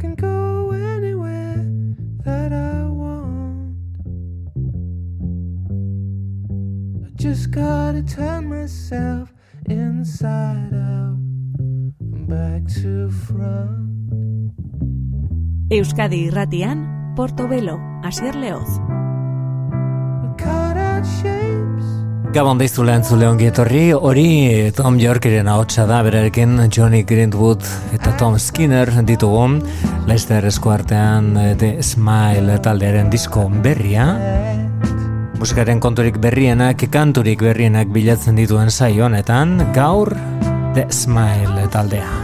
can go anywhere that I want. I just gotta turn myself inside out and back to front. Euskadi Irratian, Portobelo, Asier Leoz. Gabon deizu lehen zule ongi etorri, hori Tom Yorkeren ahotsa da, berarekin Johnny Greenwood eta Tom Skinner ditugun, Leicester eskuartean eh, The Smile taldearen disko berria, musikaren konturik berrienak, kanturik berrienak bilatzen dituen saio honetan, gaur The Smile taldea.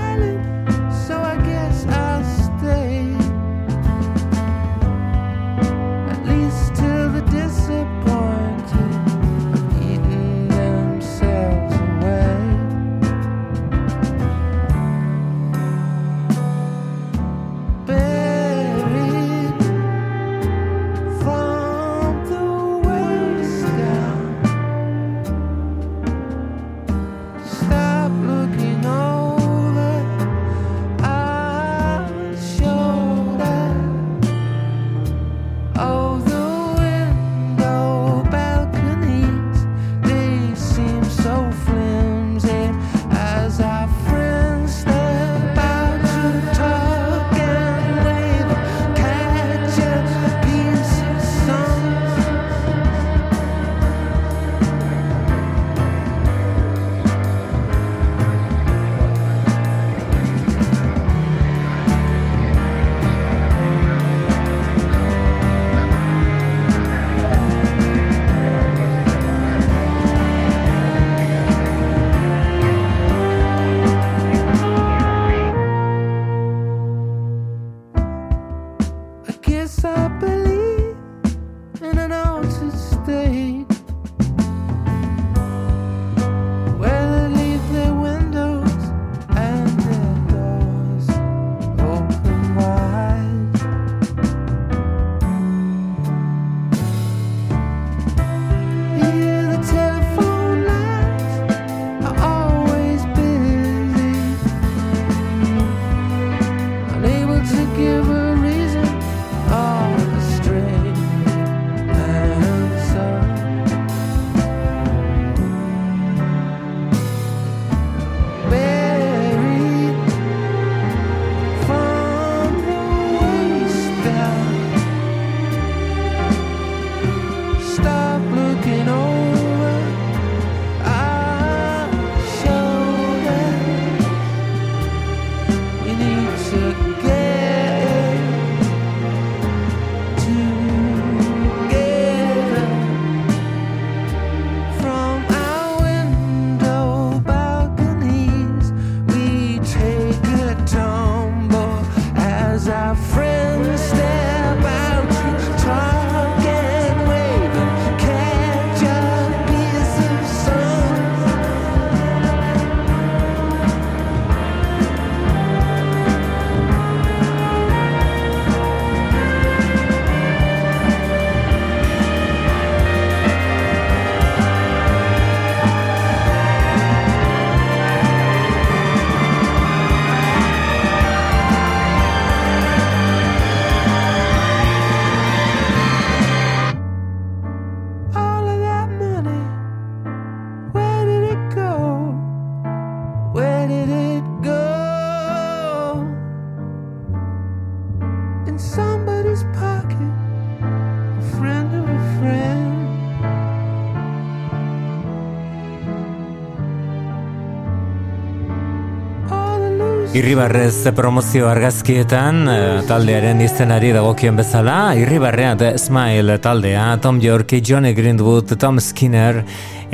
Irribarrez promozio argazkietan eh, taldearen izenari dagokion bezala, Irribarrea The Smile taldea, Tom York, Johnny Greenwood, Tom Skinner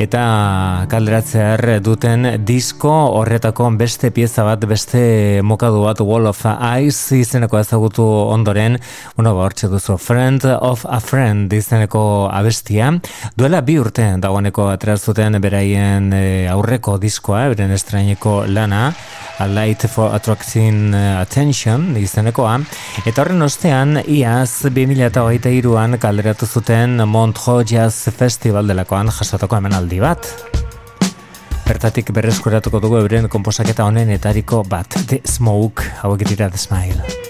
eta kalderatzear duten disko horretako beste pieza bat, beste mokadu bat Wall of Ice izeneko ezagutu ondoren, bueno, ba, hortxe duzu Friend of a Friend izeneko abestia, duela bi urte dagoeneko aterazuten beraien eh, aurreko diskoa, beren estraineko lana, A Light for Attracting Attention izenekoa, eta horren ostean, iaz 2008an kalderatu zuten Montreux Jazz Festival delakoan jasotako hemenaldi bat. Bertatik berreskuratuko dugu euren komposaketa honen etariko bat, The Smoke, hauek dira The Smile.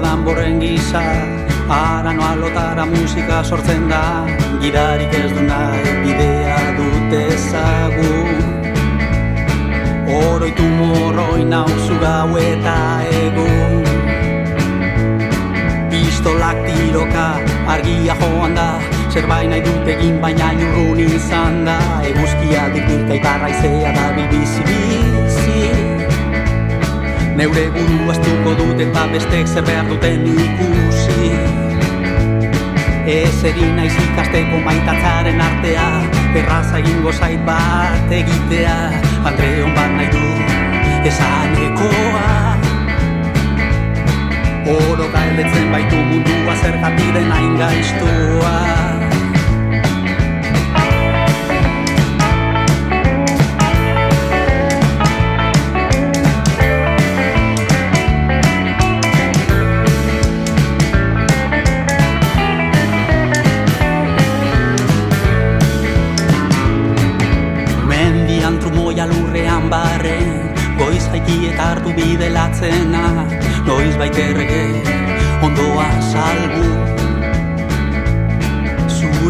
Danborren gisa Ara noa lotara musika sortzen da. Gidarik ez du nahi bidea dute zagu Oroitu morroi nauzu gau eta egun. Pistolak tiroka argia joan da. Zerbait nahi dut egin baina urrun izan da. Eguzkia dikirka itarra izea da bibizi bizi Neure buru astuko dut eta bestek zer behar duten ikusi. Ez egin naiz ikasteko maitatzaren artea Erraza egingo zait bat egitea. Andreon bat nahi du esanekoa. Oro galdetzen baitu mundua zer den hain gaiztua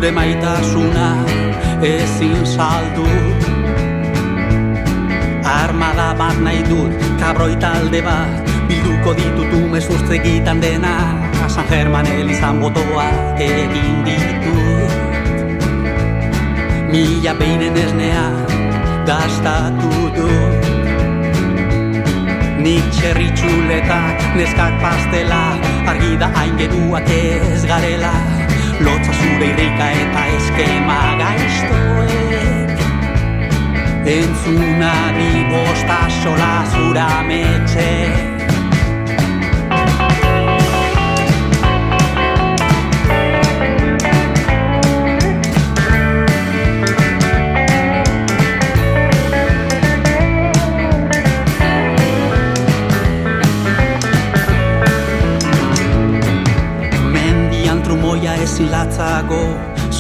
Zure maitasuna ezin saldu. Armada bat nahi dut kabroi talde bat Bilduko ditut umezurtze gitan dena. San German elizan botoa egin ditut. Mila beinen esnea gastatu dut. Nik txerri txuletak, neskak pastela Argi da hain geruak ez garela Lotza zure irrika eta eskema gaiztoek Entzuna di bosta sola zura metxek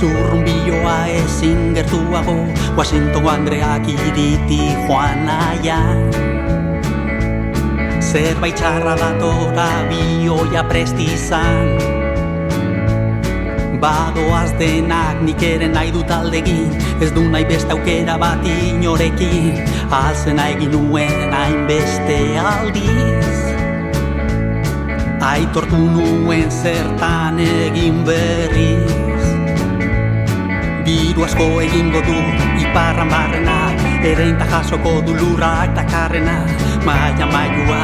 Zurrun biloa ezin gertuago Washington Andreak iriti joan naia. Zerbait txarra datora bioia prestizan. Badoaz denak nik ere nahi dut aldegin Ez du nahi beste aukera bat inorekin. Alzen egin nuen hain beste aldiz. Aitortu nuen zertan egin berriz Biru asko egingo du iparran barrena Ereinta jasoko du lurra eta karrena Maia maiua,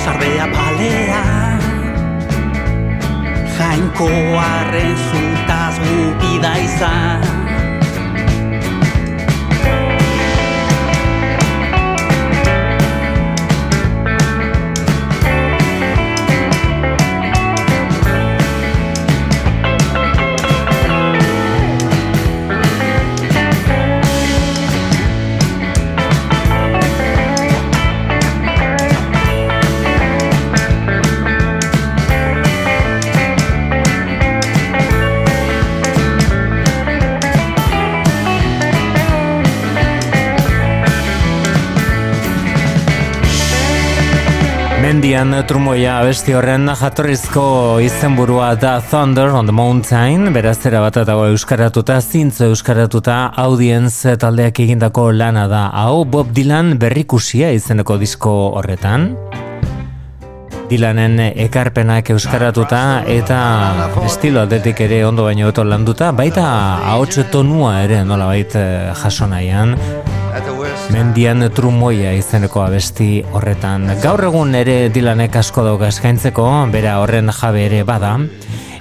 zardea palea. Jainko arren zutaz gupida izan mendian trumoia abesti horren jatorrizko izenburua da Thunder on the Mountain, berazera bat eta euskaratuta, zintzo euskaratuta audience taldeak egindako lana da. Hau Bob Dylan berrikusia izeneko disko horretan. Dylanen ekarpenak euskaratuta eta estilo aldetik ere ondo baino beto landuta, baita ahots tonua ere nola baita eh, jasonaian mendian trumoia izeneko abesti horretan. Gaur egun ere dilanek asko dauka eskaintzeko, bera horren jabe ere bada,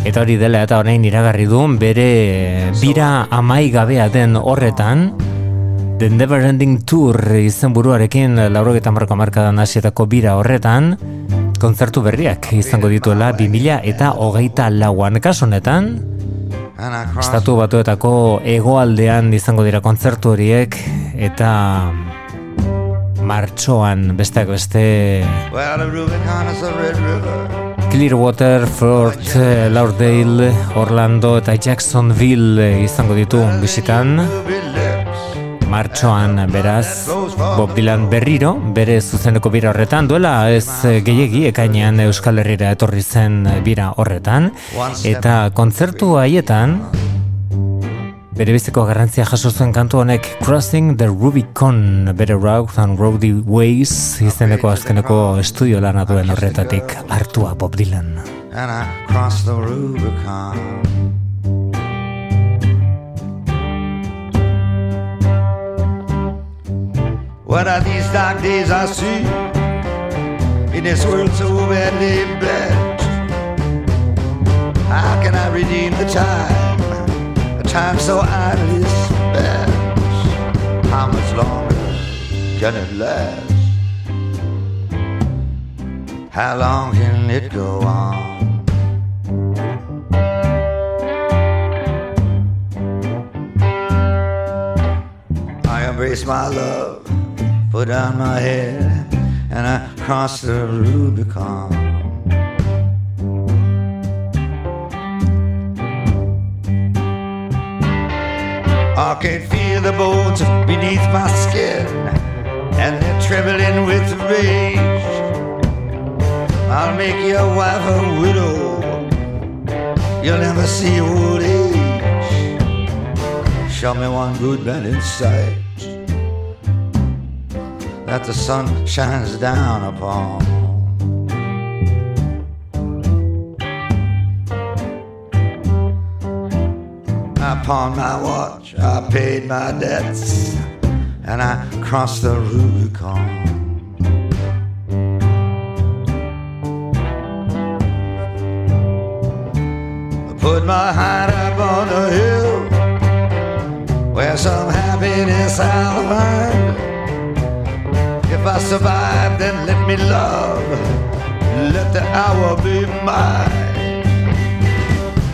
eta hori dela eta orain iragarri du, bere bira amai gabea den horretan, The Never Ending Tour izen buruarekin laurogeta marko markadan asietako bira horretan, kontzertu berriak izango dituela 2000 eta hogeita lauan. Kasunetan, Estatu batuetako egoaldean izango dira kontzertu horiek eta martxoan besteak beste Clearwater, Fort Lauderdale, Orlando eta Jacksonville izango ditu bisitan martxoan beraz Bob Dylan berriro bere zuzeneko bira horretan duela ez gehiegi ekainean Euskal Herriera etorri zen bira horretan eta kontzertu haietan bere biziko garrantzia jaso zuen kantu honek Crossing the Rubicon bere Route and Roady Ways izeneko azkeneko estudio lana duen horretatik hartua Bob Dylan. And I the Rubicon What are these dark days I see in this world so badly bent? How can I redeem the time, the time so idly spent? How much longer can it last? How long can it go on? I embrace my love put on my head and I crossed the Rubicon. I can feel the bones beneath my skin and they're trembling with rage. I'll make your wife a widow. You'll never see old age. Show me one good man in sight that the sun shines down upon. Pawned my watch, I paid my debts, and I crossed the Rubicon. I put my heart up on a hill where some happiness I'll find. If I survive, then let me love. Let the hour be mine.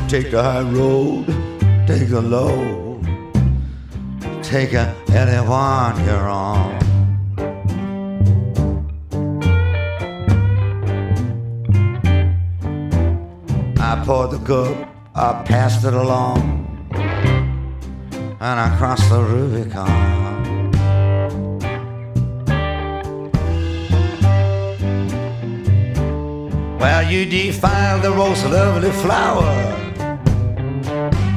Take the high road, take the low, take anyone you're on. I poured the cup, I passed it along, and I crossed the Rubicon. Well, you defile the most lovely flower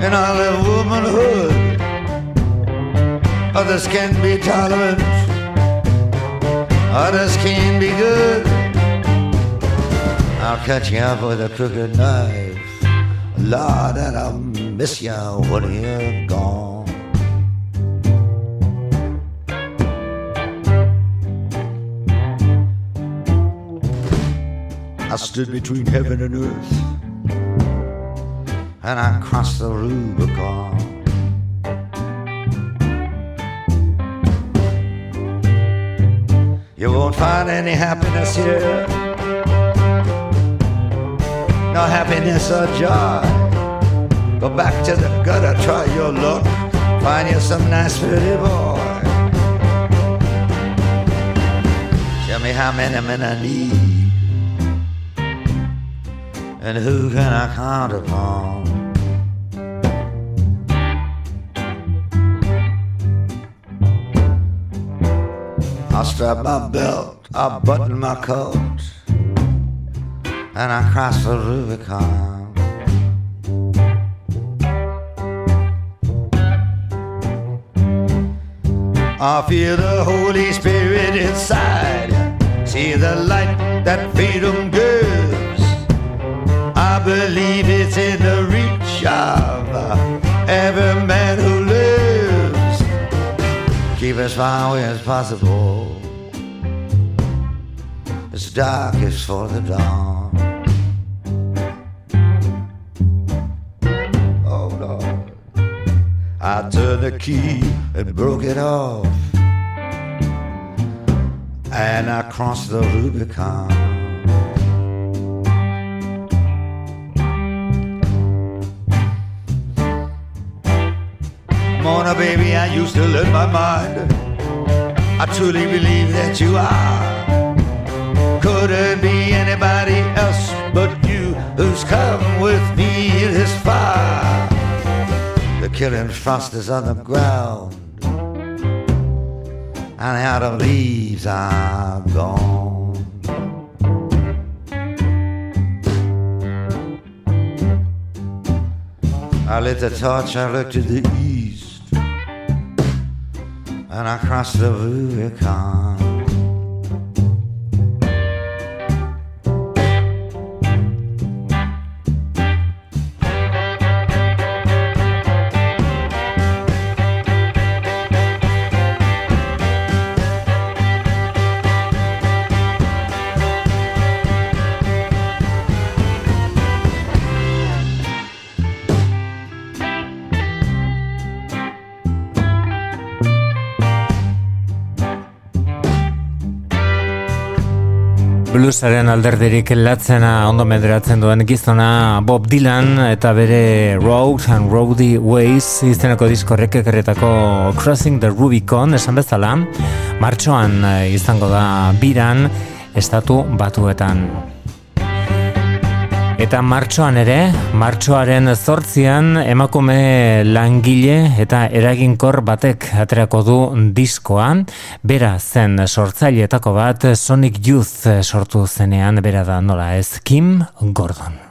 in all of womanhood. Others can be tolerant, others can be good. I'll cut you off with a crooked knife. Lord, and I'll miss you when you're I stood between heaven and earth, and I crossed the Rubicon. You won't find any happiness here, no happiness or joy. Go back to the gutter, try your luck, find you some nice pretty boy. Tell me how many men I need and who can I count upon? I strap my belt, I button my coat, and I cross the Rubicon. I feel the Holy Spirit inside. See the light that freedom gives. Believe it's in the reach of every man who lives. Keep as far away as possible. It's darkest for the dawn. Oh Lord, I turned the key and broke it off, and I crossed the Rubicon. Baby, I used to lose my mind. I truly believe that you are couldn't be anybody else but you who's come with me this far. The killing frost is on the ground, and the autumn leaves are gone. I lit the torch, I looked to the east, and I crossed the Rubicon. Bluesaren alderdirik latzena ondo menderatzen duen gizona Bob Dylan eta bere Road and Roady Ways izteneko diskorrek ekerretako Crossing the Rubicon esan bezala martxoan eh, izango da biran estatu batuetan. Eta martxoan ere, martxoaren zortzian emakume langile eta eraginkor batek aterako du diskoan, bera zen sortzaileetako bat Sonic Youth sortu zenean, bera da nola ez, Kim Gordon.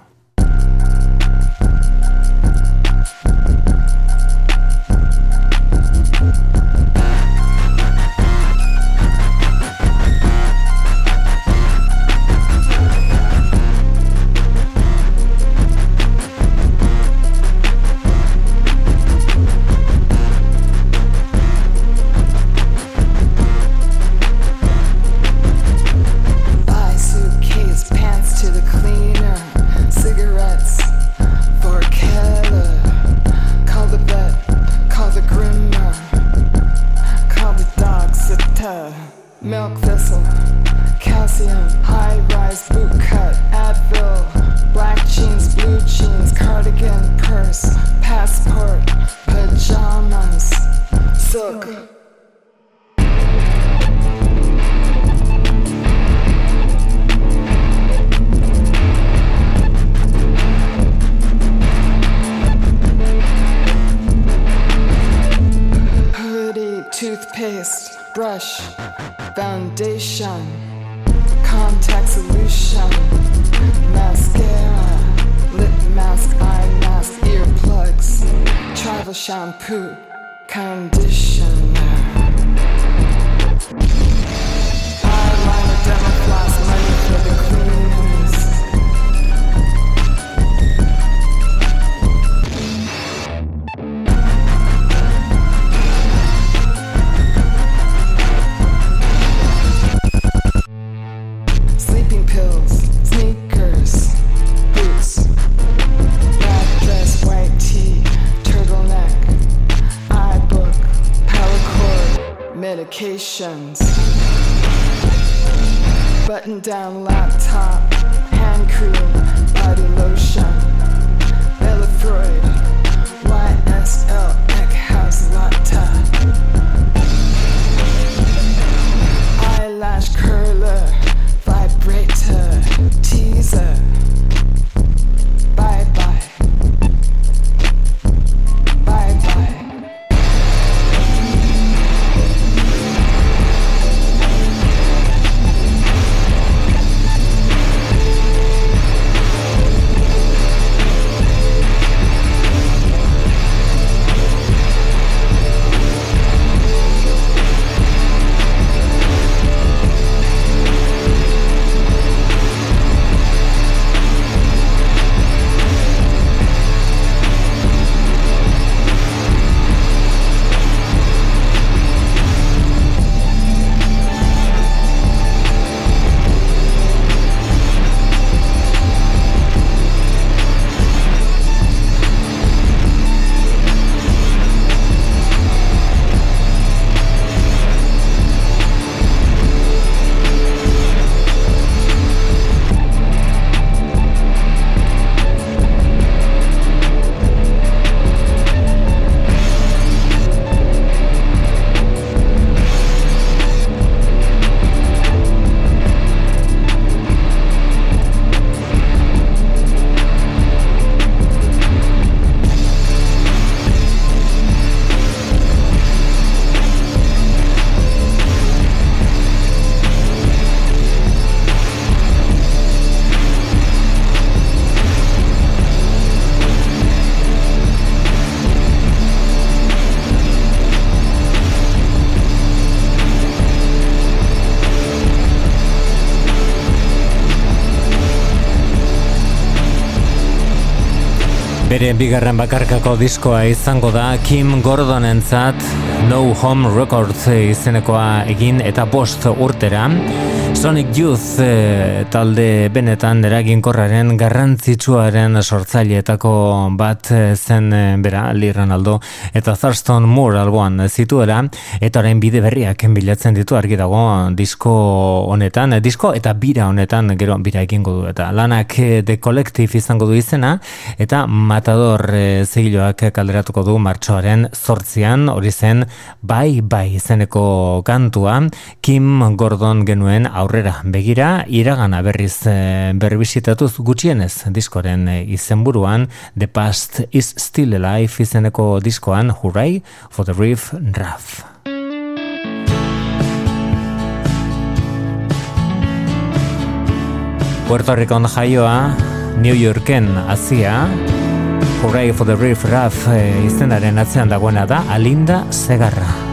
Bere bigarren bakarkako diskoa izango da Kim Gordonentzat No Home Records izenekoa egin eta bost urtera. Sonic Youth e, talde benetan eraginkorraren garrantzitsuaren sortzaileetako bat eh, zen e, bera Lee Ronaldo eta Thurston Moore alboan zituela. Eta orain bide berriak bilatzen ditu argi dago disko honetan, disko eta bira honetan gero bira egingo du. Eta lanak The Collective izango du izena eta Matador e, zegiloak kalderatuko du martxoaren zortzian hori zen bai bai izeneko kantua. Kim Gordon genuen aurrera begira iragana berriz e, berbizitatuz gutxienez diskoren e, izenburuan The Past is Still Alive izeneko diskoan Hurray for the Reef Raff. Puerto Rico jaioa, New Yorken azia, Hurray for the Reef Raff e, izenaren atzean dagoena da Alinda Segarra.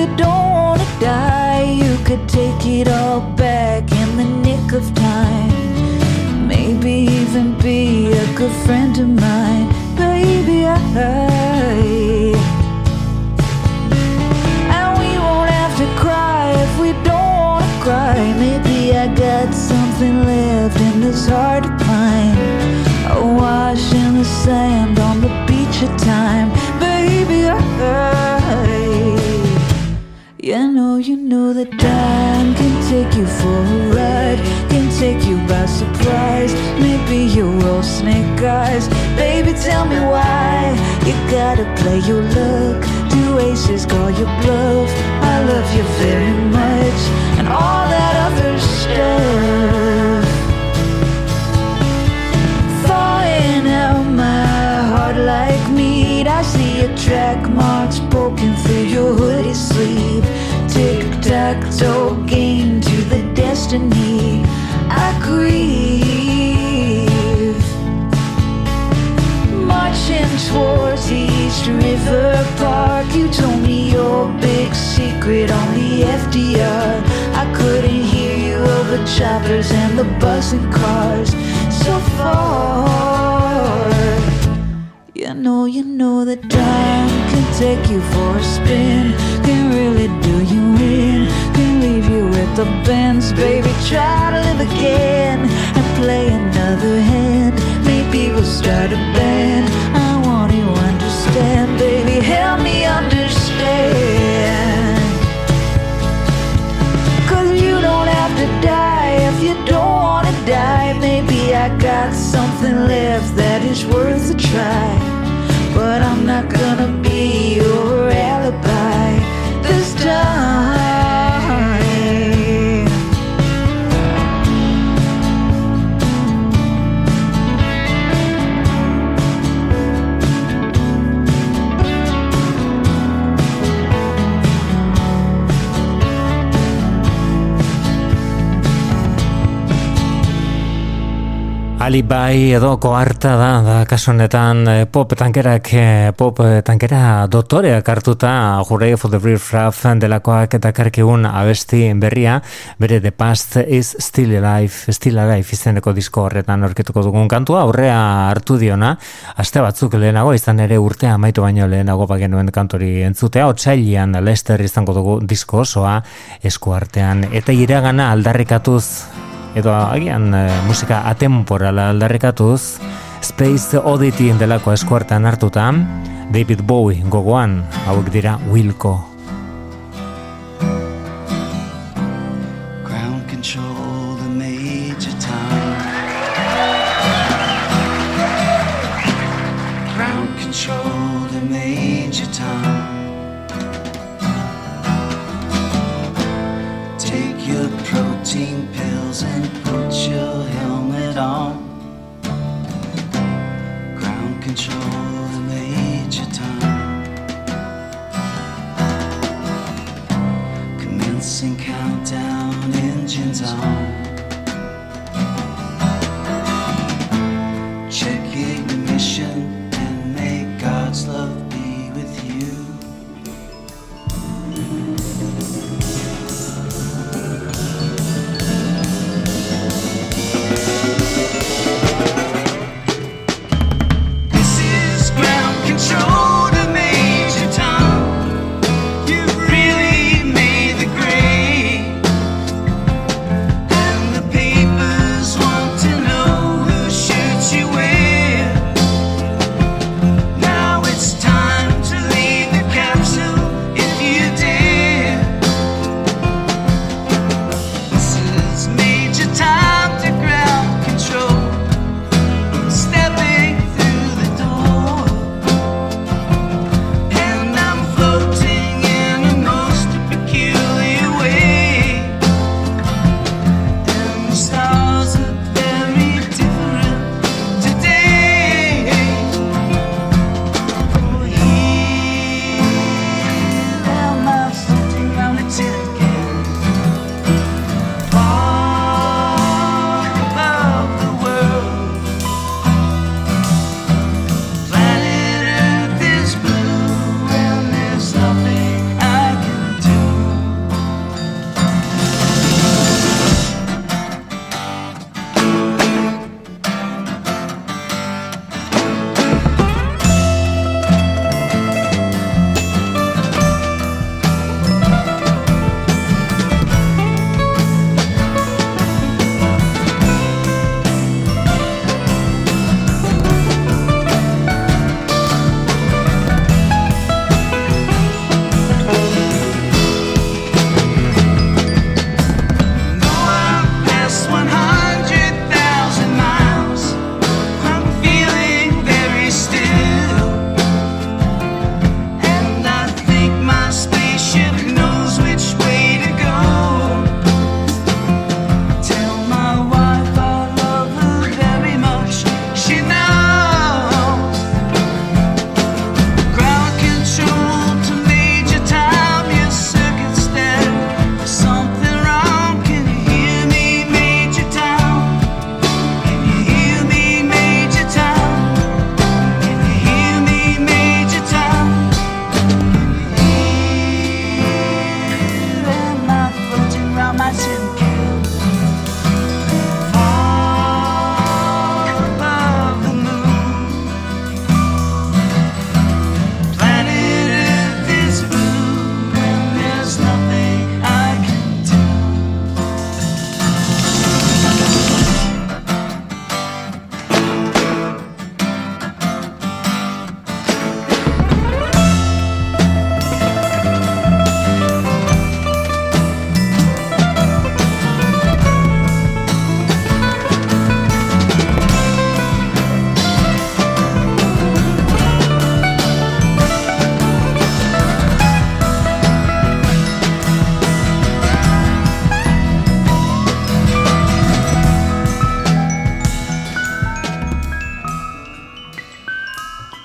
You don't wanna die, you could take it all back in the nick of time. Maybe even be a good friend of mine, baby. I. And we won't have to cry if we don't wanna cry. Maybe I got something left in this heart You know, that time can take you for a ride, can take you by surprise. Maybe you're all snake eyes. Baby, tell me why you gotta play your luck. Do aces call your bluff? I love you very much, and all that other stuff. Thawing out my heart like meat. I see your track marks poking through your hoodie sleeve tic-tac-toe game to the destiny I grieve. Marching towards East River Park You told me your big secret on the FDR I couldn't hear you over choppers and the buzzing cars So far. You know, you know that time can take you for a spin Can really do you in. Can leave you with the bends Baby, try to live again And play another hand. Maybe we'll start a band. I want you to understand Baby, help me understand. Cause you don't have to die If you don't wanna die. Maybe I got something left That is worth a try. But I'm not gonna be your alibi down Alibai edo koarta da, da kasu honetan eh, pop tankerak, eh, pop tankera dotoreak hartuta jurei for the brief raff delakoak eta karkigun abesti berria, bere The Past is Still Alive, Still Alive izeneko disko horretan orketuko dugun kantua, aurrea hartu diona, aste batzuk lehenago, izan ere urtea amaitu baino lehenago bagenuen kantori entzutea, otxailian Lester izango dugu disko osoa esku artean, eta iragana aldarrikatuz edo agian e, musika atemporala aldarrikatuz Space Oddity delako eskuartan hartuta David Bowie gogoan hauek dira Wilco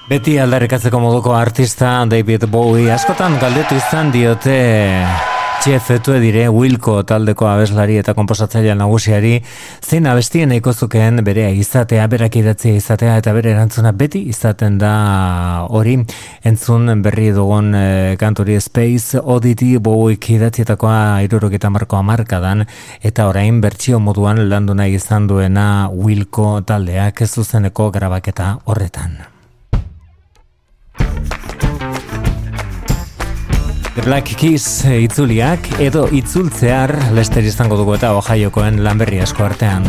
Beti aldarrikatzeko moduko artista David Bowie askotan galdetu izan diote Jeff Etue dire Wilco taldeko abeslari eta komposatzaile nagusiari zein abestien nahiko zukeen berea izatea, berak idatzia izatea eta bere erantzuna beti izaten da hori entzun berri dugun e, kanturi Space Oddity Bowie idatzietakoa iruroketa marko amarkadan eta orain bertsio moduan landu nahi izan duena Wilco taldeak ez zuzeneko grabaketa horretan. Black Keys itzuliak edo itzultzear lester izango dugu eta Ohiokoen lanberri asko artean.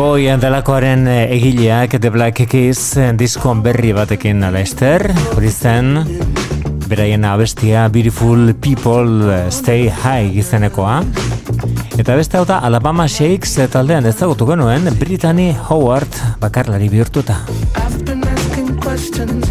Boy delakoaren eh, egileak The Black Keys eh, diskon berri batekin alester, hori zen beraien abestia Beautiful People eh, Stay High izenekoa. Eta beste hau da Alabama Shakes taldean ezagutu genuen Brittany Howard bakarlari bihurtuta. tears,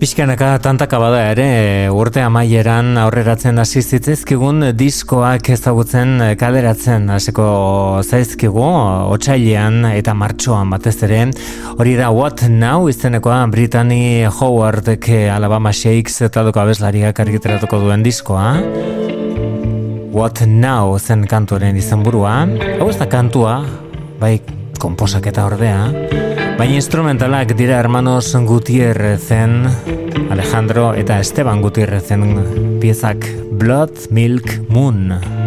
Pixkanaka tantaka bada ere urte amaieran aurreratzen hasi zitzezkigun diskoak ezagutzen eh, kaleratzen hasiko zaizkigu otsailean eta martxoan batez ere. Hori da What Now izenekoa Brittany Howardek eh, Alabama Shakes eta doko abeslariak argiteratuko duen diskoa. What Now zen kantuaren izenburua. Hau ez da kantua bai komposaketa ordea Baina instrumentalak dira hermanos Gutierrezen, Alejandro eta Esteban Gutierrezen piezak Blood Milk Moon.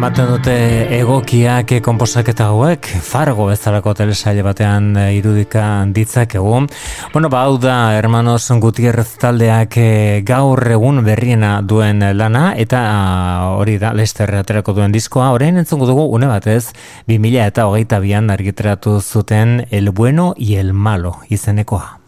Ematen dute egokiak konposaketa hauek, fargo bezalako telesaile batean eh, irudika ditzakegu. Bueno, ba, hau da, hermanos Gutierrez taldeak eh, gaur egun berriena duen lana, eta ah, hori da, Lester aterako duen diskoa, orain entzungu dugu une batez, 2000 eta hogeita bian argitratu zuten El Bueno y El Malo izenekoa.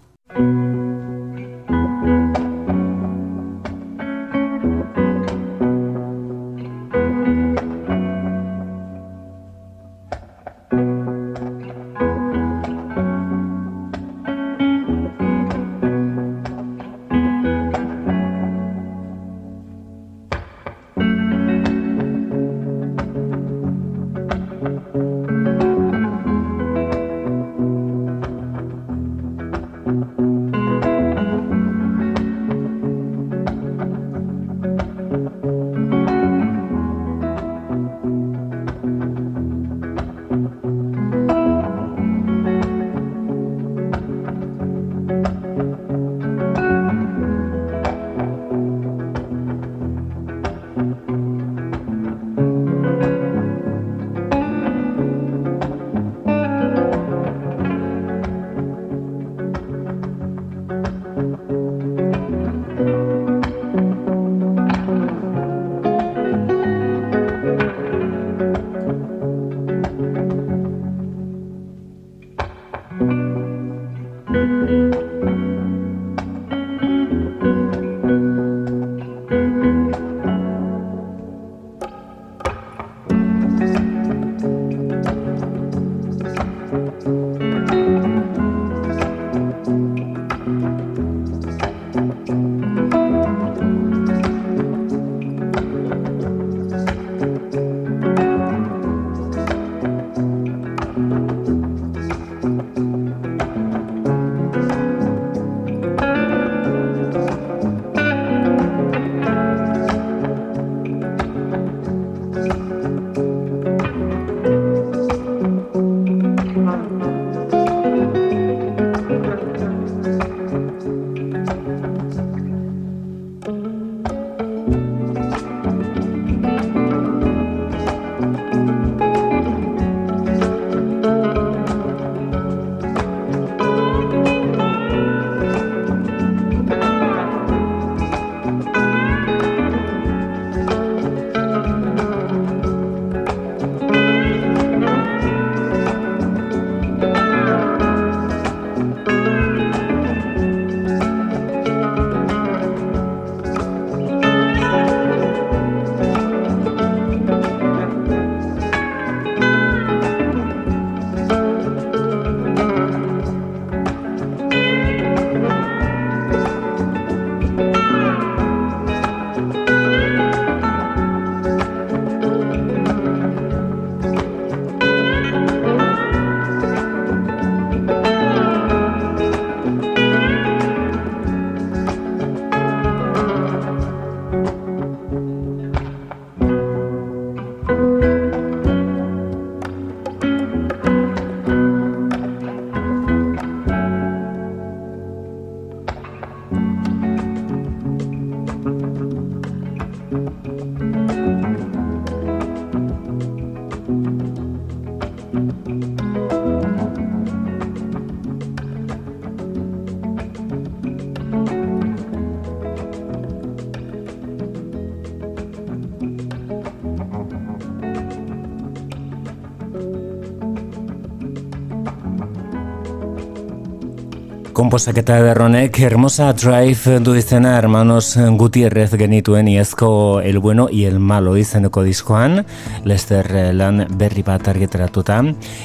Komposaketa ederronek Hermosa Drive du izena Hermanos Gutierrez genituen iezko El Bueno y El Malo izeneko diskoan. Lester lan berri bat argitaratuta.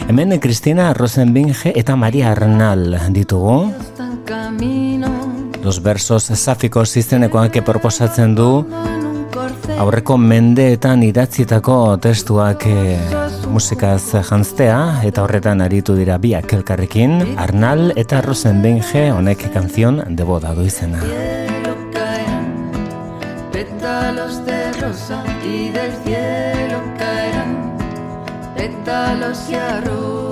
Hemen Cristina Rosenbinge eta Maria Arnal ditugu. Los versos zafikos izenekoak proposatzen du. Aurreko mendeetan idatzietako testuak e, musikaz jantztea eta horretan aritu dira biak elkarrekin Arnal eta Rosenbinge honek kanzion de boda du izena Pétalos de rosa y del cielo caerán pétalos y arroz.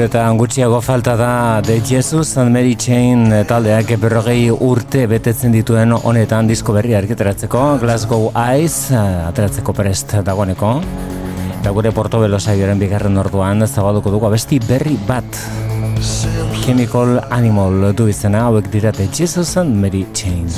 Gero eta gutxiago falta da The Jesus and Mary Chain taldeak berrogei urte betetzen dituen honetan disko berri argitaratzeko. Glasgow Eyes eh, ateratzeko prest dagoeneko. Eta gure Portobelo saioaren bigarren orduan zabalduko dugu abesti berri bat. Chemical Animal du izena hauek dira The Jesus and Mary Chain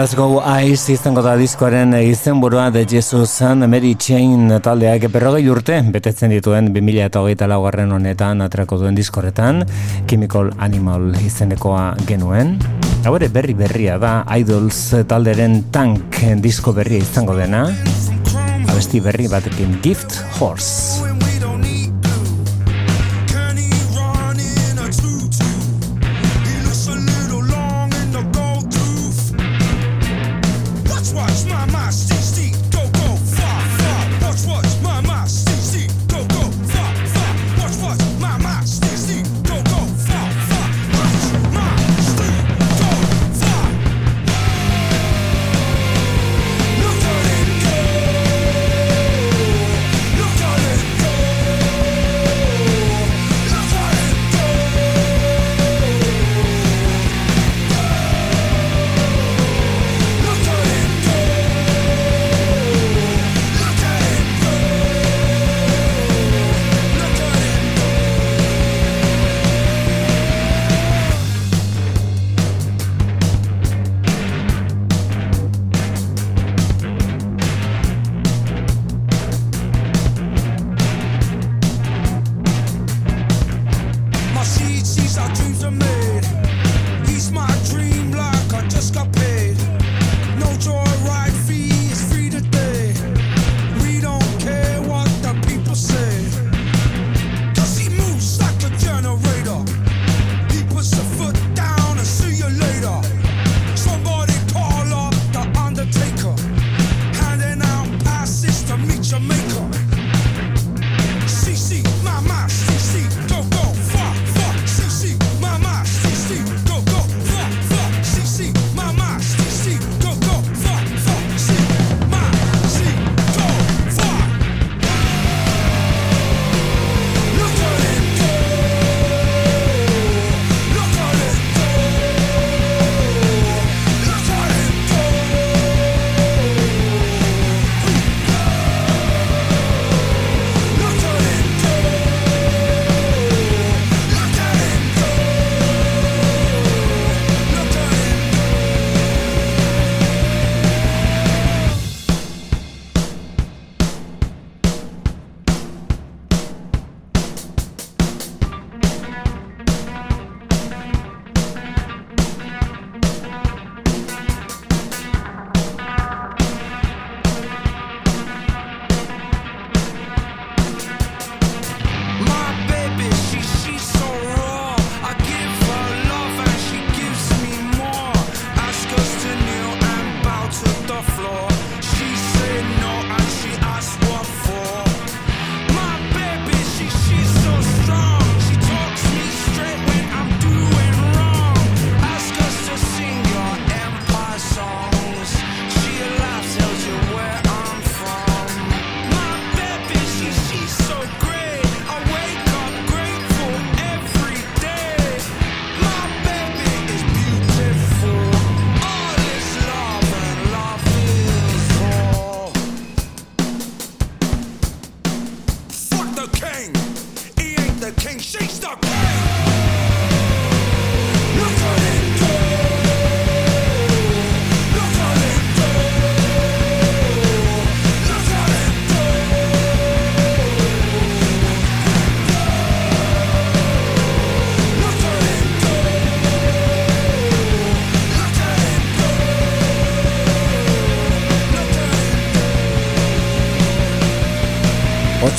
Glasgow Eyes izango da diskoaren izenburua The Jesus and Mary Chain taldeak berrogei urte betetzen dituen 2008 laugarren honetan atrako duen diskorretan Chemical Animal izenekoa genuen. Hau ere berri berria da Idols talderen tank disko berria izango dena. Abesti berri batekin Gift Horse.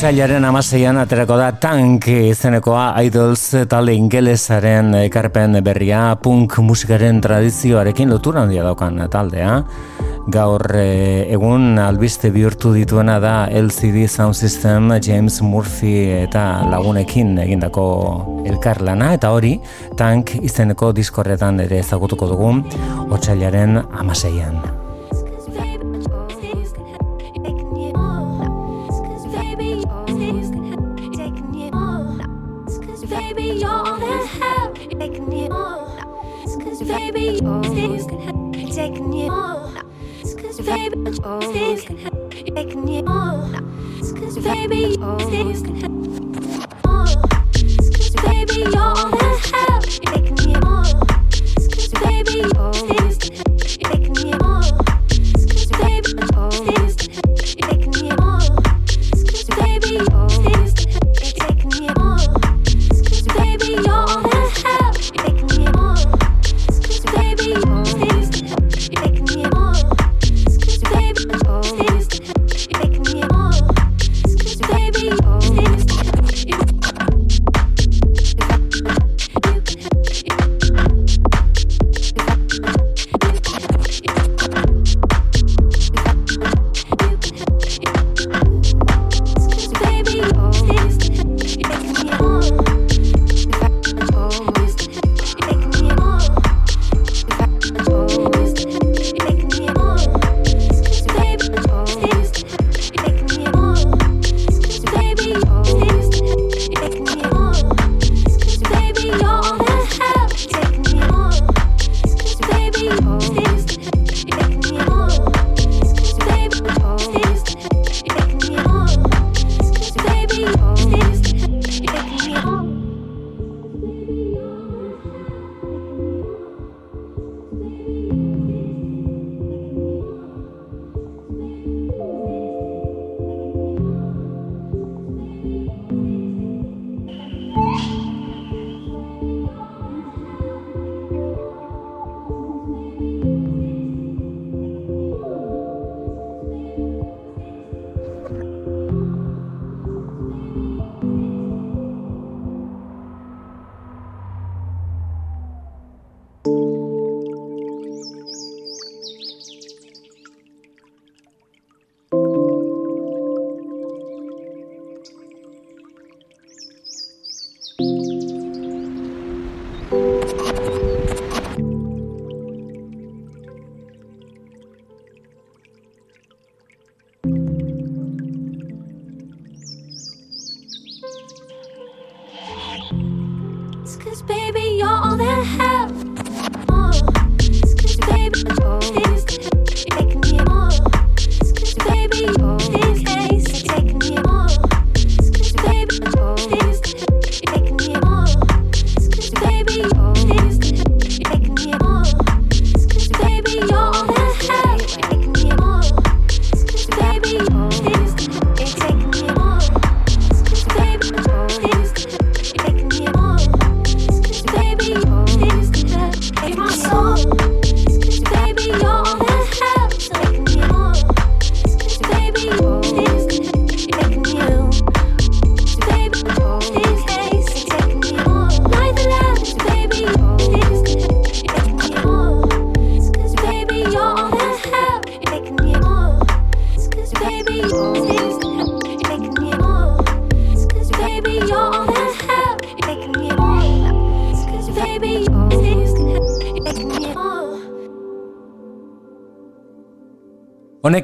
Otzailaren amaseian aterako da tank izenekoa Idols talde ingelesaren ekarpen berria punk musikaren tradizioarekin lotura handia daukan taldea. Gaur eh, egun albiste bihurtu dituena da LCD Sound System James Murphy eta lagunekin egindako elkarlana eta hori tank izeneko diskorretan ere ezagutuko dugu Otzailaren amaseian.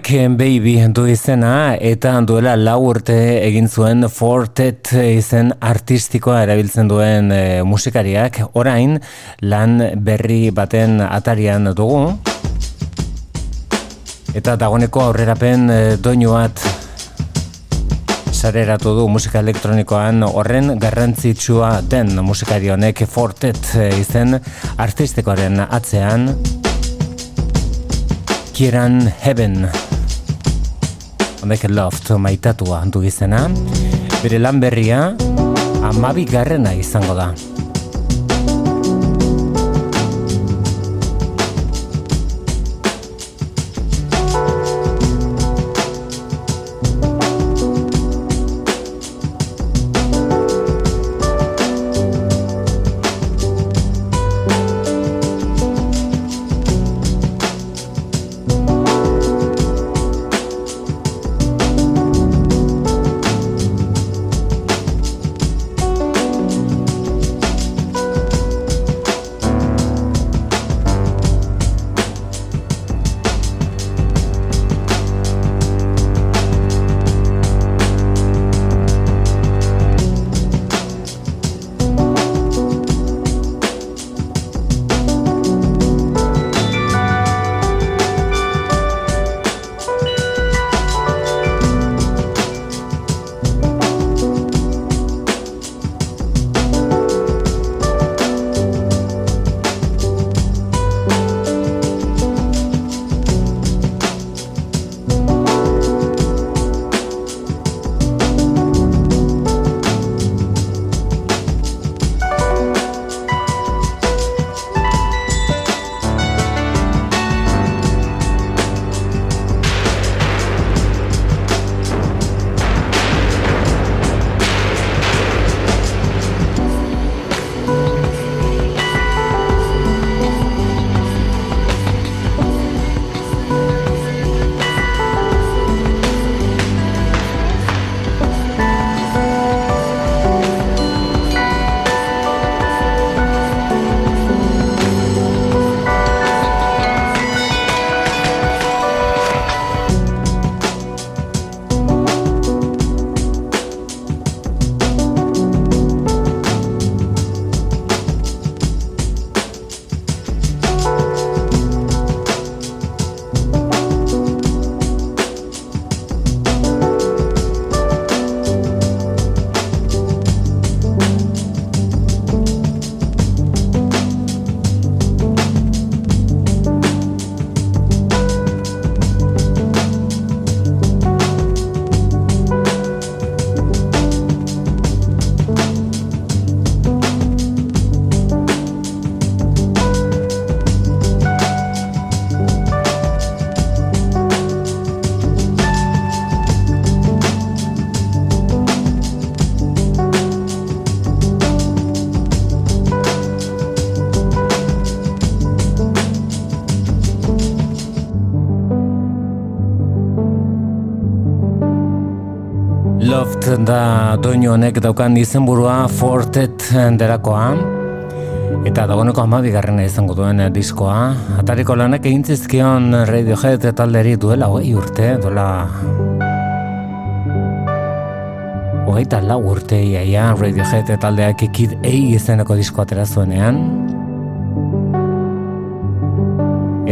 Honek Baby du izena eta duela lau urte egin zuen Fortet izen artistikoa erabiltzen duen e, musikariak. Orain lan berri baten atarian dugu. Eta dagoneko aurrerapen e, doinu bat sareratu du musika elektronikoan. Horren garrantzitsua den musikari honek Fortet izen artistikoaren atzean. Kieran Heaven Honek Loft maitatua du izena Bere lan berria Amabi garrena izango da Loft da doinu honek daukan izenburua Fortet derakoa. Eta dagoeneko amabigarrena izango duen diskoa. Atariko lanak egin zizkion Radiohead talderi duela hogei urte duela hogeita lau urte iaia Radiohead taldeak Kid A izeneko diskoa atera zuenean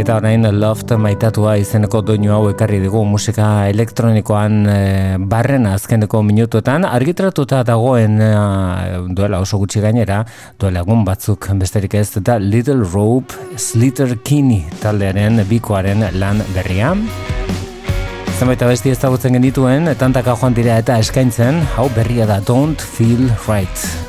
Eta orain Loft maitatua izeneko doinu hau ekarri dugu musika elektronikoan e, barrena azkeneko minutuetan. Argitratuta dagoen e, duela oso gutxi gainera duela egun batzuk besterik ez eta Little Rope Slither Kini taldearen bikoaren lan berria. Zenbait abesti ezagutzen genituen, tantaka joan dira eta eskaintzen, hau berria da Don't Feel Right.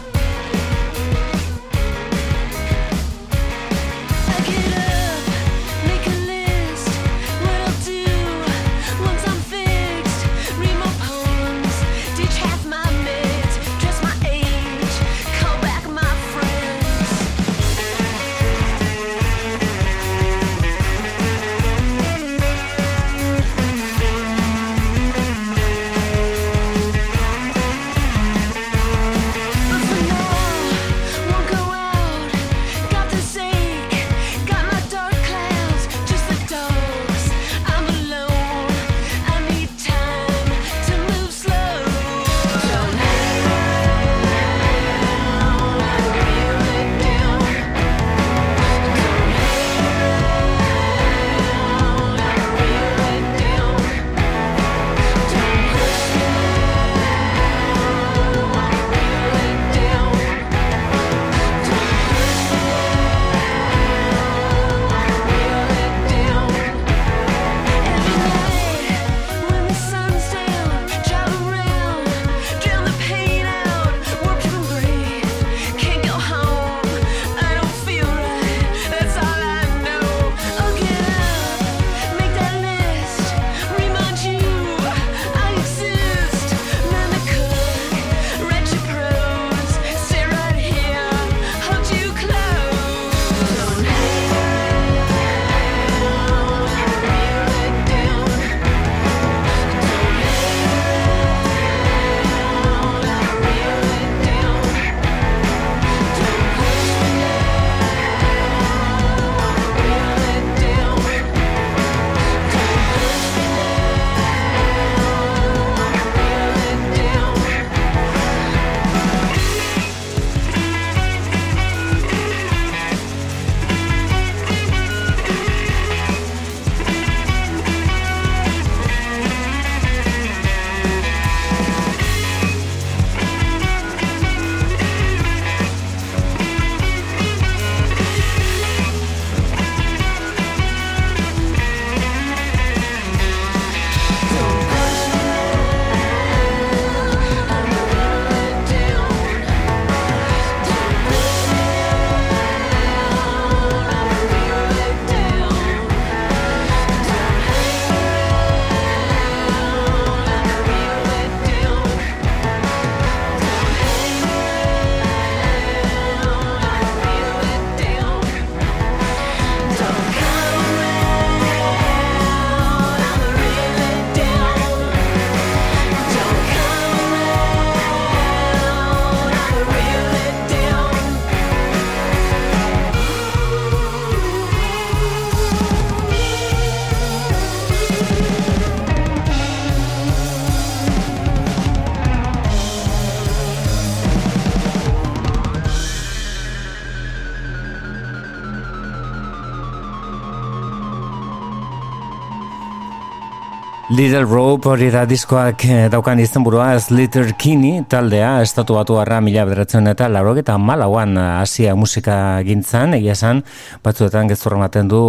Little Rope hori da diskoak eh, daukan izenburua Slither Kinney taldea estatu batu harra mila bederatzen eta laurok eta malauan hasia musika gintzan. Egia esan batzuetan gezurra ematen du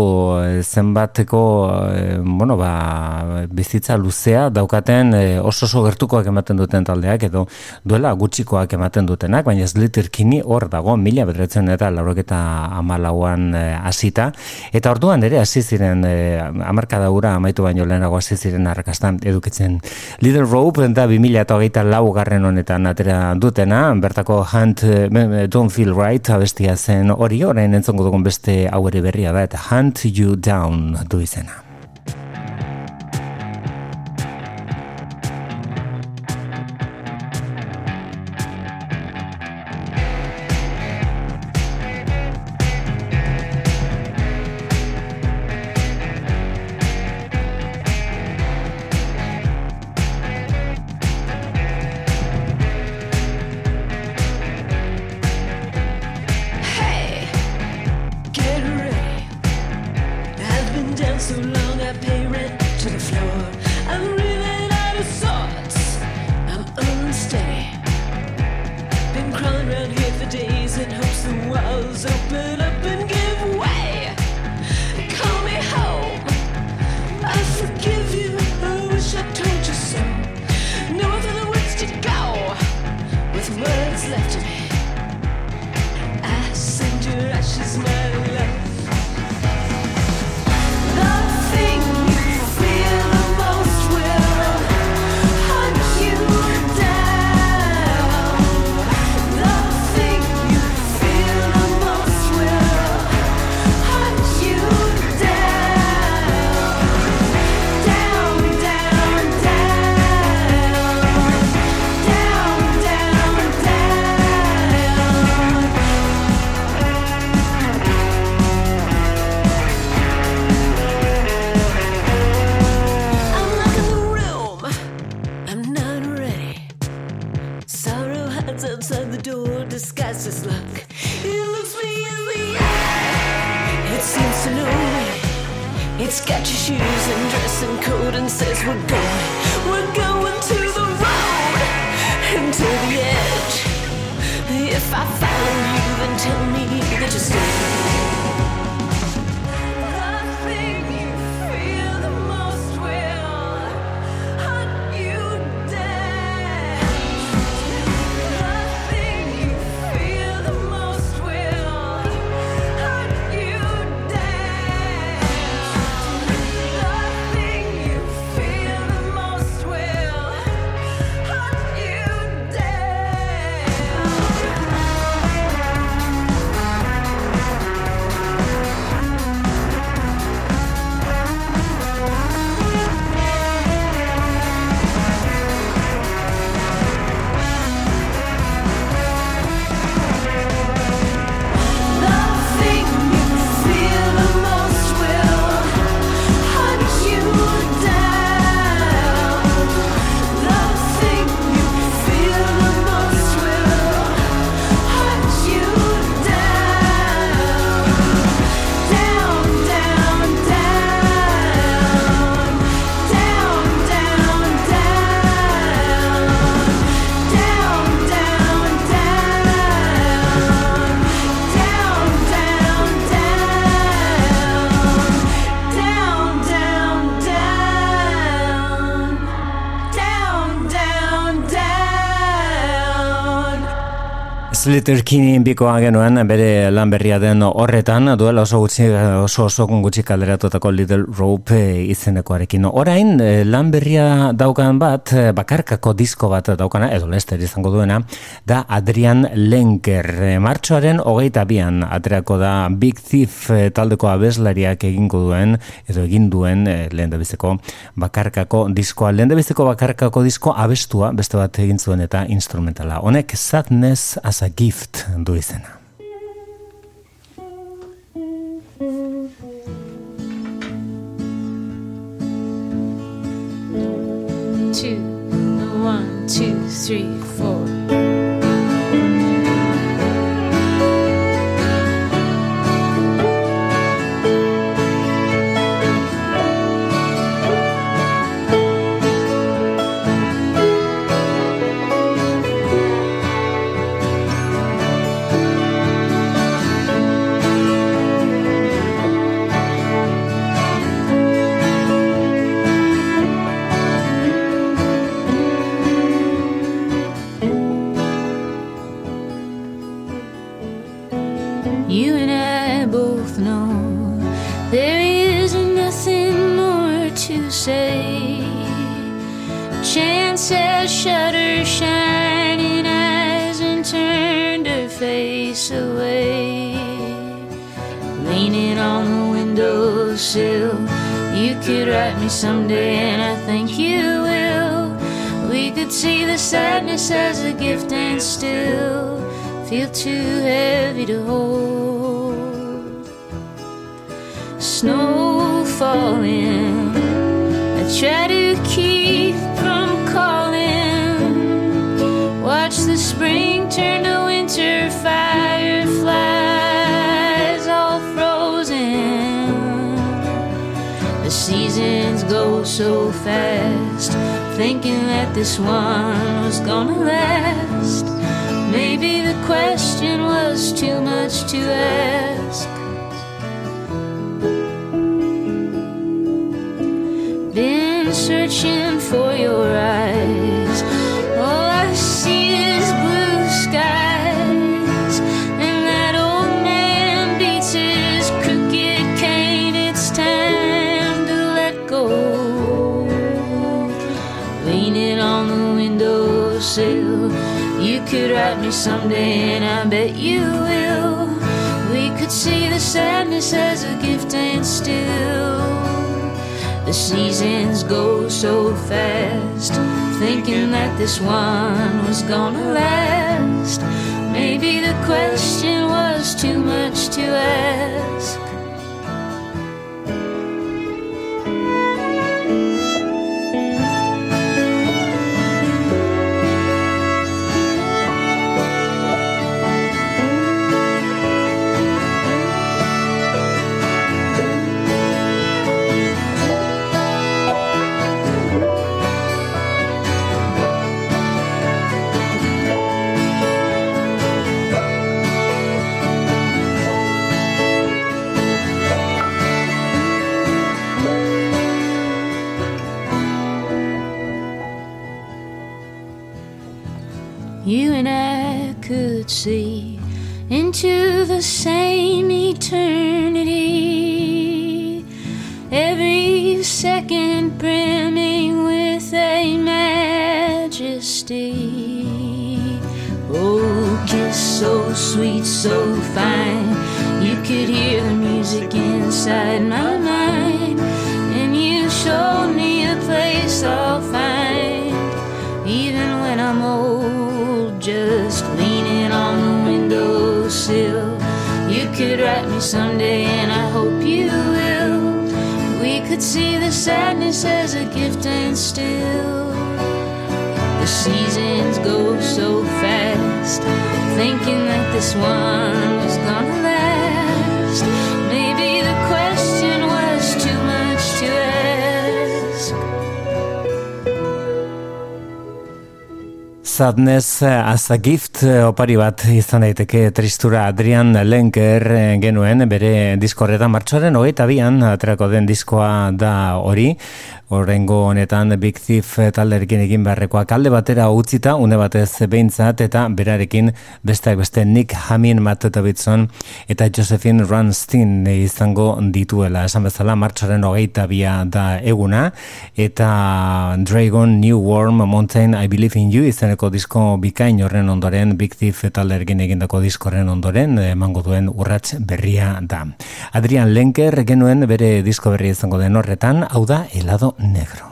eh, zenbateko eh, bueno, ba, bizitza luzea daukaten eh, oso oso gertukoak ematen duten taldeak edo duela gutxikoak ematen dutenak baina Slither Kinney hor dago mila bederatzen eta laurok eta amalauan eh, hasita. Eta orduan ere hasi ziren eh, amarkada ura amaitu baino lehenago hasi ziren arrakastan edukitzen. Little Rope da 2008 lau garren honetan atera dutena, bertako Hunt eh, Don't Feel Right abestia zen hori, orain entzongo dugun beste hau ere berria da, eta Hunt You Down du izena. Slater Kinney bikoa genuen bere lan berria den horretan duela oso gutxi oso oso gutxi kalderatutako Little Rope izenekoarekin. Orain eh, lan berria daukan bat eh, bakarkako disko bat daukana edo Lester izango duena da Adrian Lenker. Eh, Martxoaren hogeita bian aterako da Big Thief eh, taldeko abeslariak egingo duen edo egin duen eh, lehen bakarkako diskoa. Lehen bakarkako disko abestua beste bat egin zuen eta instrumentala. Honek Sadness as a Gift du izena. two, one, two, three, four. say. Chances shut her shining eyes and turned her face away. Leaning on the windowsill, you could write me someday, and I think you will. We could see the sadness as a gift and still feel too heavy to hold. Snow falling try to keep from calling. Watch the spring turn to winter, fireflies all frozen. The seasons go so fast, thinking that this one was gonna last. Maybe the question was too much to ask. Someday, and I bet you will. We could see the sadness as a gift and still. The seasons go so fast, thinking that this one was gonna last. Maybe the question was too much to ask. Into the same eternity. Every second brimming with a majesty. Oh, kiss so sweet, so fine. You could hear the music inside my mind. Could see the sadness as a gift and still. The seasons go so fast, thinking that this one was gonna Sadness as a gift eh, opari bat izan daiteke tristura Adrian Lenker eh, genuen bere diskorretan martxoaren hogeita bian aterako den diskoa da hori Horrengo honetan Big Thief talderekin egin beharrekoak alde batera utzita, une batez behintzat eta berarekin besteak beste Nick Hamin, Matt Davidson eta Josephine Runstein izango dituela. Esan bezala, martxaren hogeita bia da eguna eta Dragon, New Worm, Mountain, I Believe in You izeneko disko bikain horren ondoren, Big Thief talderekin egindako diskoren ondoren, emango duen urrats berria da. Adrian Lenker genuen bere disko berria izango den horretan, hau da, helado negro.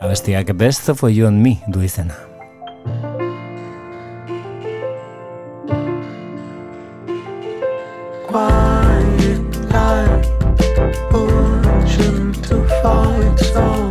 Abestiak Best for You and Me du izena. quiet ocean to fall, it's all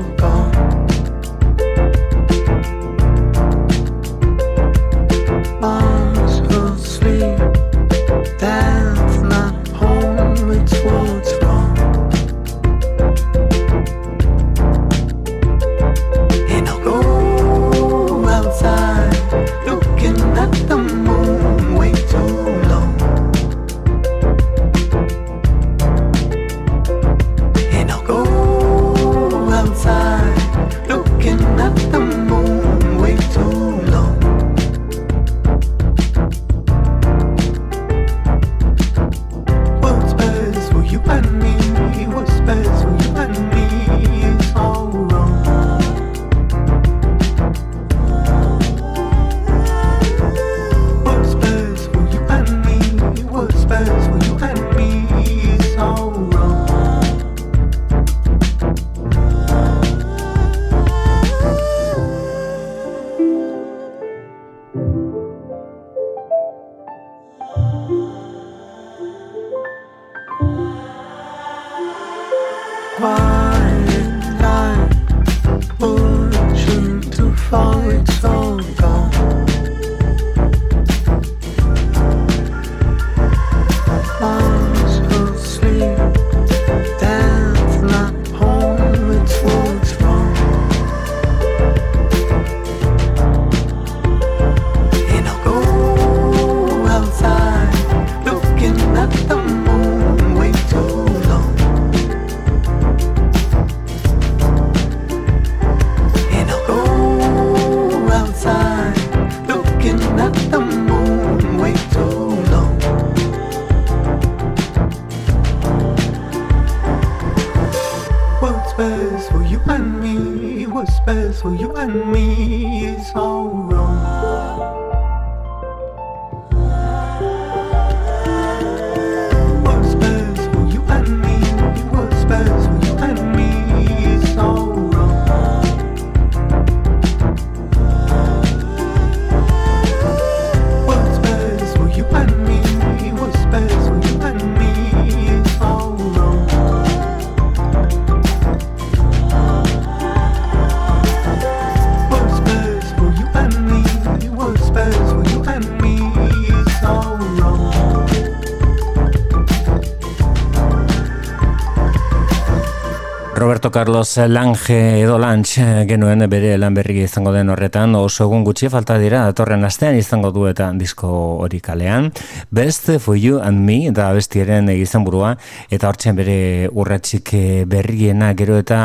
Carlos Lange edo Lange genuen bere lan berri izango den horretan. Oso egun gutxi falta dira datorren astean izango du eta disko hori kalean Best for you and me da bestiaren izan burua eta hortzen bere urratxik berriena gero eta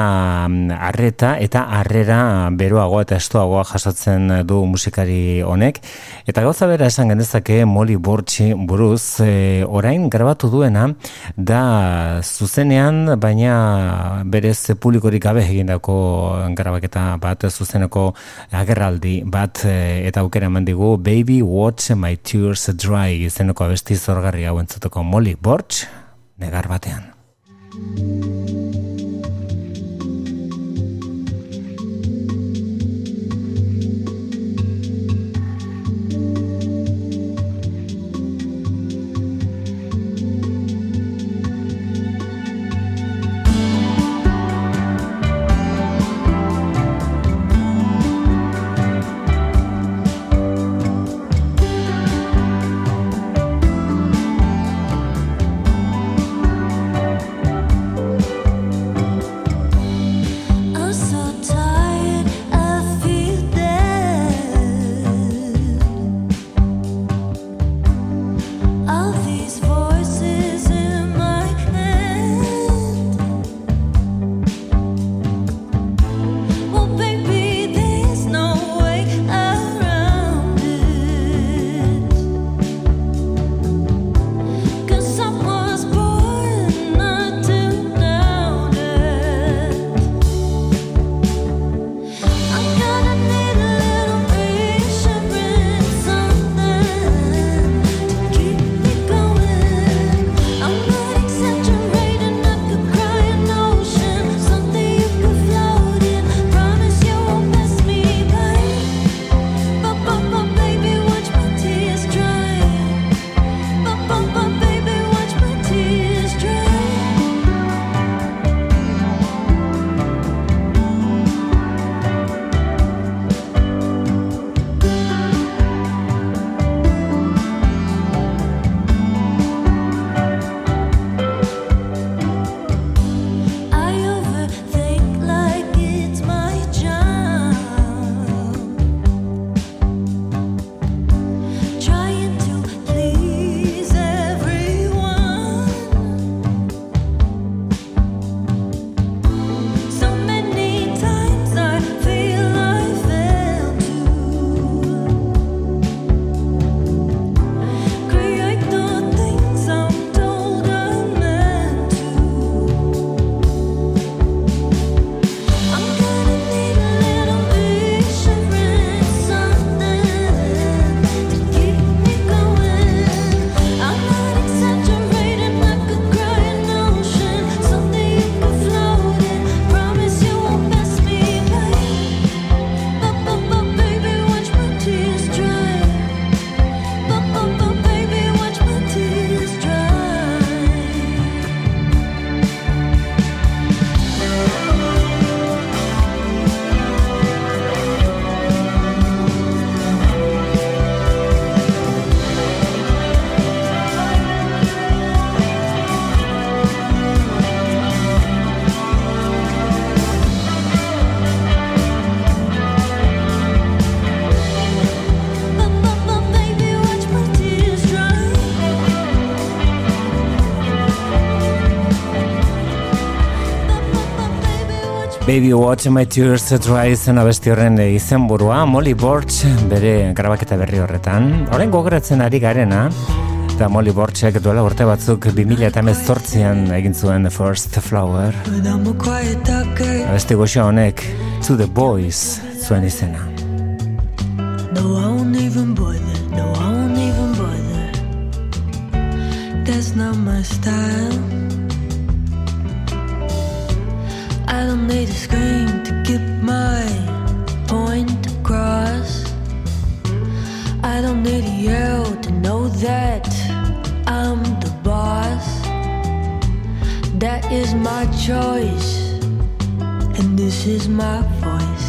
mm, arreta eta harrera beroagoa eta estuagoa jasotzen du musikari honek. Eta gauza bera esan genezake Molly Bortxi buruz e, orain grabatu duena da zuzenean baina berez publikorik gabe egindako grabaketa bat zuzeneko agerraldi bat eh, eta aukera eman digu Baby Watch My Tears Dry izeneko abesti zorgarri hau entzuteko Molly Borch negar batean. Baby Watch My Tears Dry zen abesti horren izen burua, Molly Borch bere grabaketa berri horretan. Horren gogoratzen ari garena, eta Molly Borchek duela urte batzuk 2000 eta an egin zuen First Flower. Abesti goxo honek, To The Boys zuen izena. No, I won't even bother. No, I won't even bother. That's not my style. Need a scream to get my point across. I don't need a yell to know that I'm the boss. That is my choice, and this is my voice.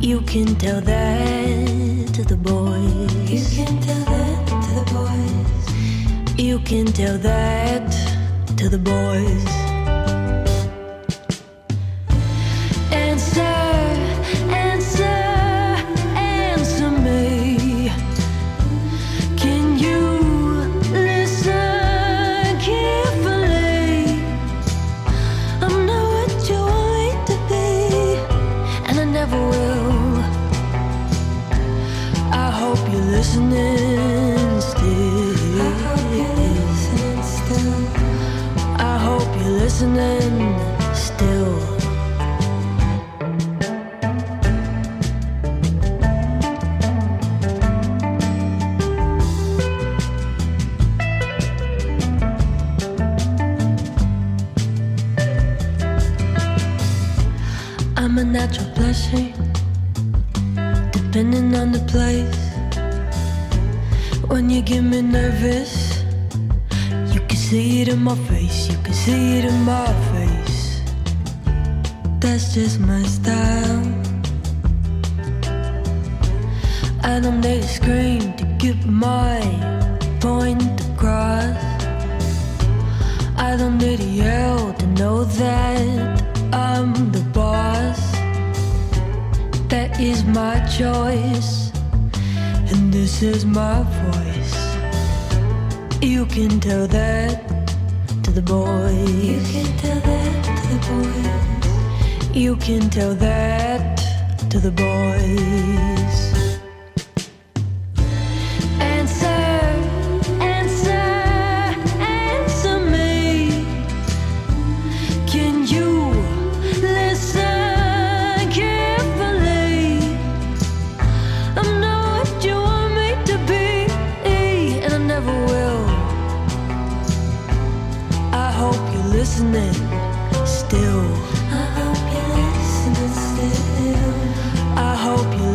You can tell that to the boys. You can tell that to the boys. You can tell that to the boys.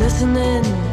Listening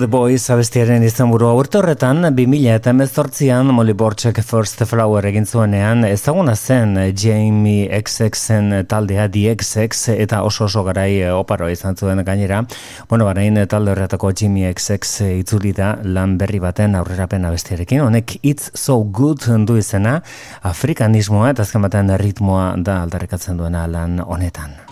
the Boys abestiaren izenburua urte horretan 2000 eta emezortzian Molly Borchek First Flower egin zuenean ezaguna zen Jamie XXen taldea DXX eta oso oso garai oparoa izan zuen gainera. Bueno, barain talde horretako Jamie XX itzuli da lan berri baten aurrerapen abestiarekin. Honek It's So Good du izena afrikanismoa eta azken batean ritmoa da aldarrikatzen duena lan honetan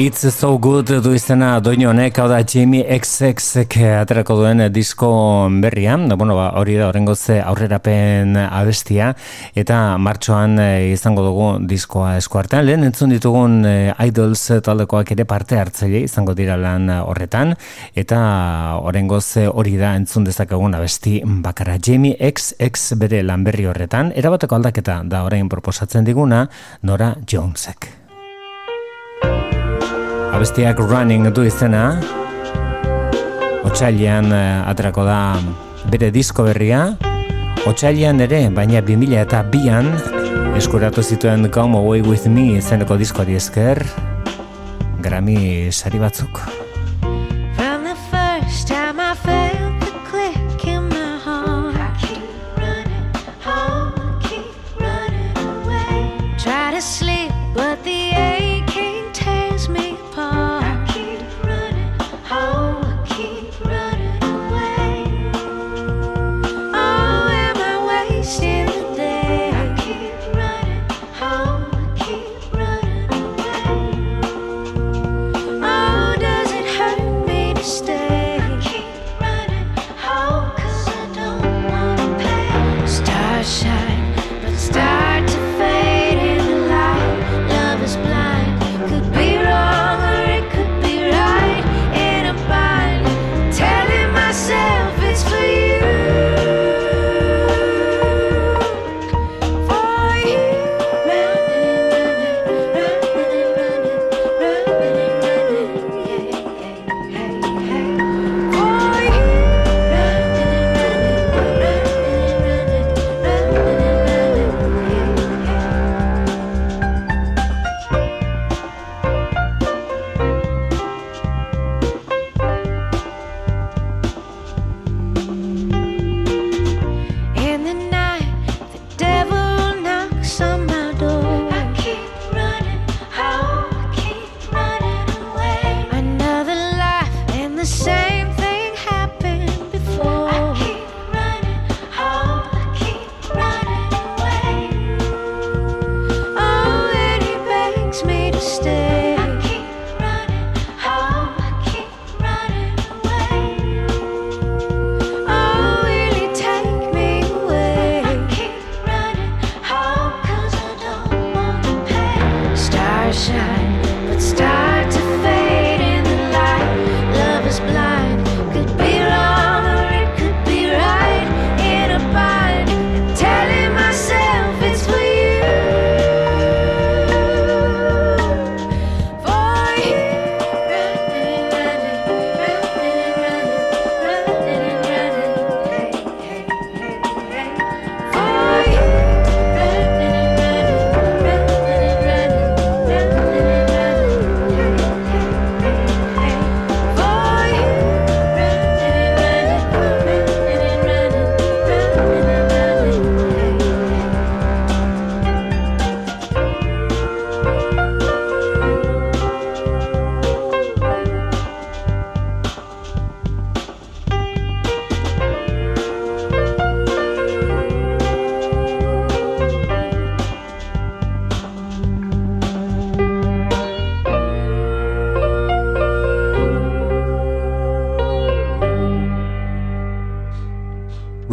It's so good du izena doinu honek, hau da Jamie XX aterako duen disko berria, da, bueno, ba, hori da horrengo ze aurrerapen abestia, eta martxoan e, izango dugu diskoa eskuartean. Lehen entzun ditugun e, Idols taldekoak ere parte hartzaile izango dira lan horretan, eta horrengo ze hori da entzun dezakegun abesti bakara Jamie XX bere lan berri horretan, erabateko aldaketa da orain proposatzen diguna Nora Jonesek. Abestiak running du izena. Otsailean uh, aterako da bere disko berria. Otsailean ere, baina 2000 eta bian Eskuratu zituen Come Away With Me izeneko diskoari esker Grammy sari batzuk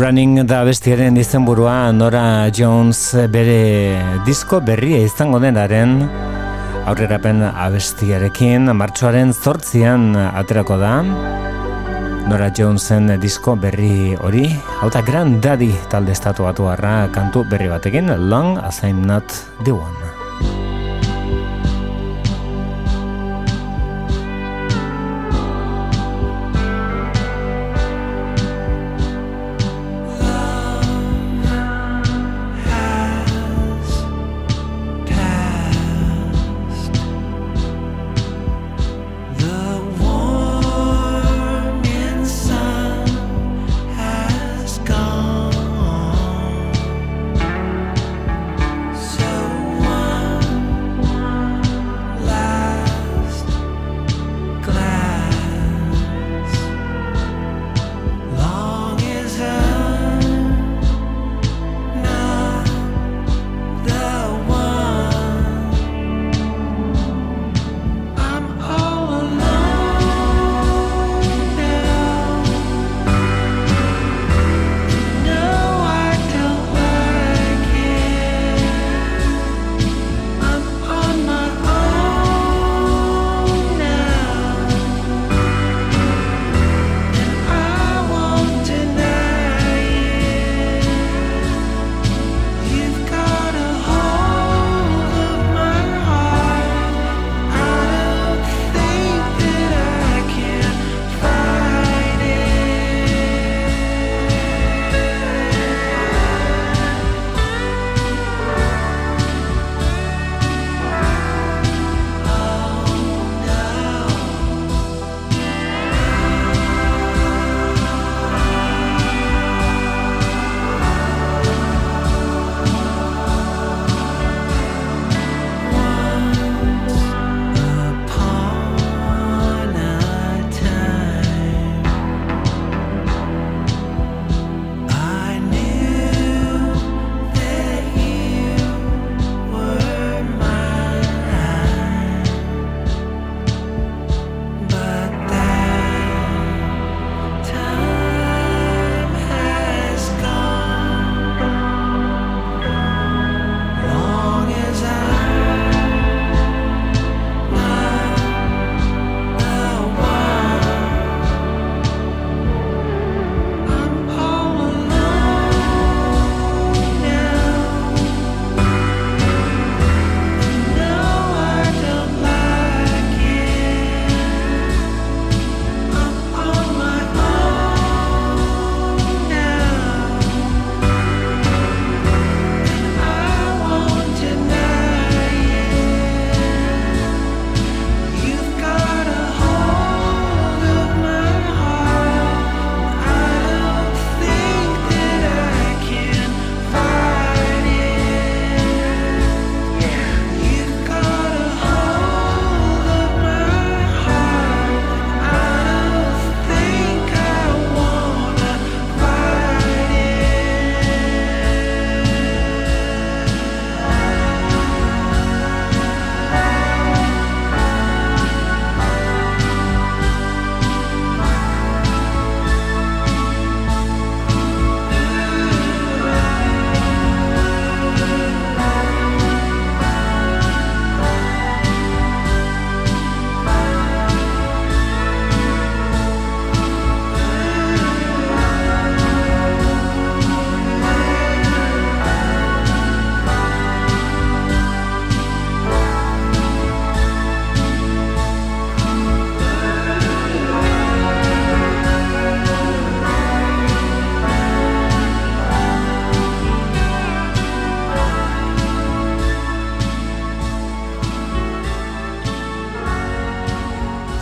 Running da bestiaren izenburua Nora Jones bere disko berria izango denaren aurrerapen abestiarekin martxoaren zortzian aterako da. Nora Jonesen disko berri hori hau da Grand Daddy talde estatu batu kantu berri batekin Long as I'm not the one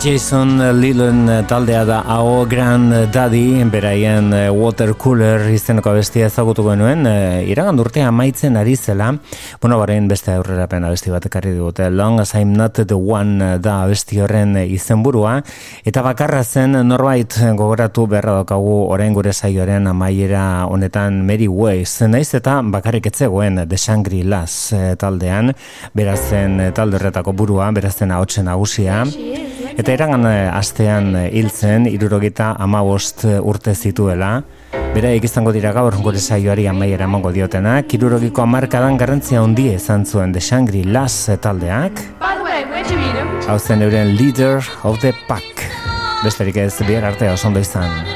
Jason Lillen taldea da AO Grand Daddy, beraien eh, Water Cooler izeneko abestia ezagutu genuen, eh, iragan urtea amaitzen ari zela, bueno, barain beste aurrerapen abesti bat ekarri dute, Long as I'm not the one da abesti horren izenburua, eta bakarra zen norbait gogoratu beharra daukagu orain gure saioaren amaiera honetan Mary Ways, naiz eta bakarrik etzegoen The Shangri-Las eh, taldean, berazen eh, talde horretako burua, berazen ahotsen nagusia, Eta irangan eh, astean eh, hiltzen, irurogita amabost urte zituela, Beraik izango dira gaur gure saioari amaiera emango diotenak, kirurogiko amarkadan garrantzia handia izan zuen de taldeak, the you meet him? hau zen euren leader of the pack. Besterik ez bihar artea oso ondo izan.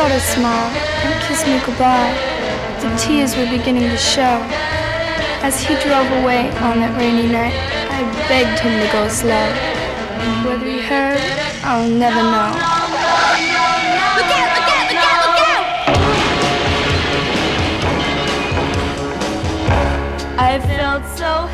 Sort of smiled and kissed me goodbye. The tears were beginning to show. As he drove away on that rainy night, I begged him to go slow. Whether he heard, I'll never know. Look out, look out, look out, look out! I felt so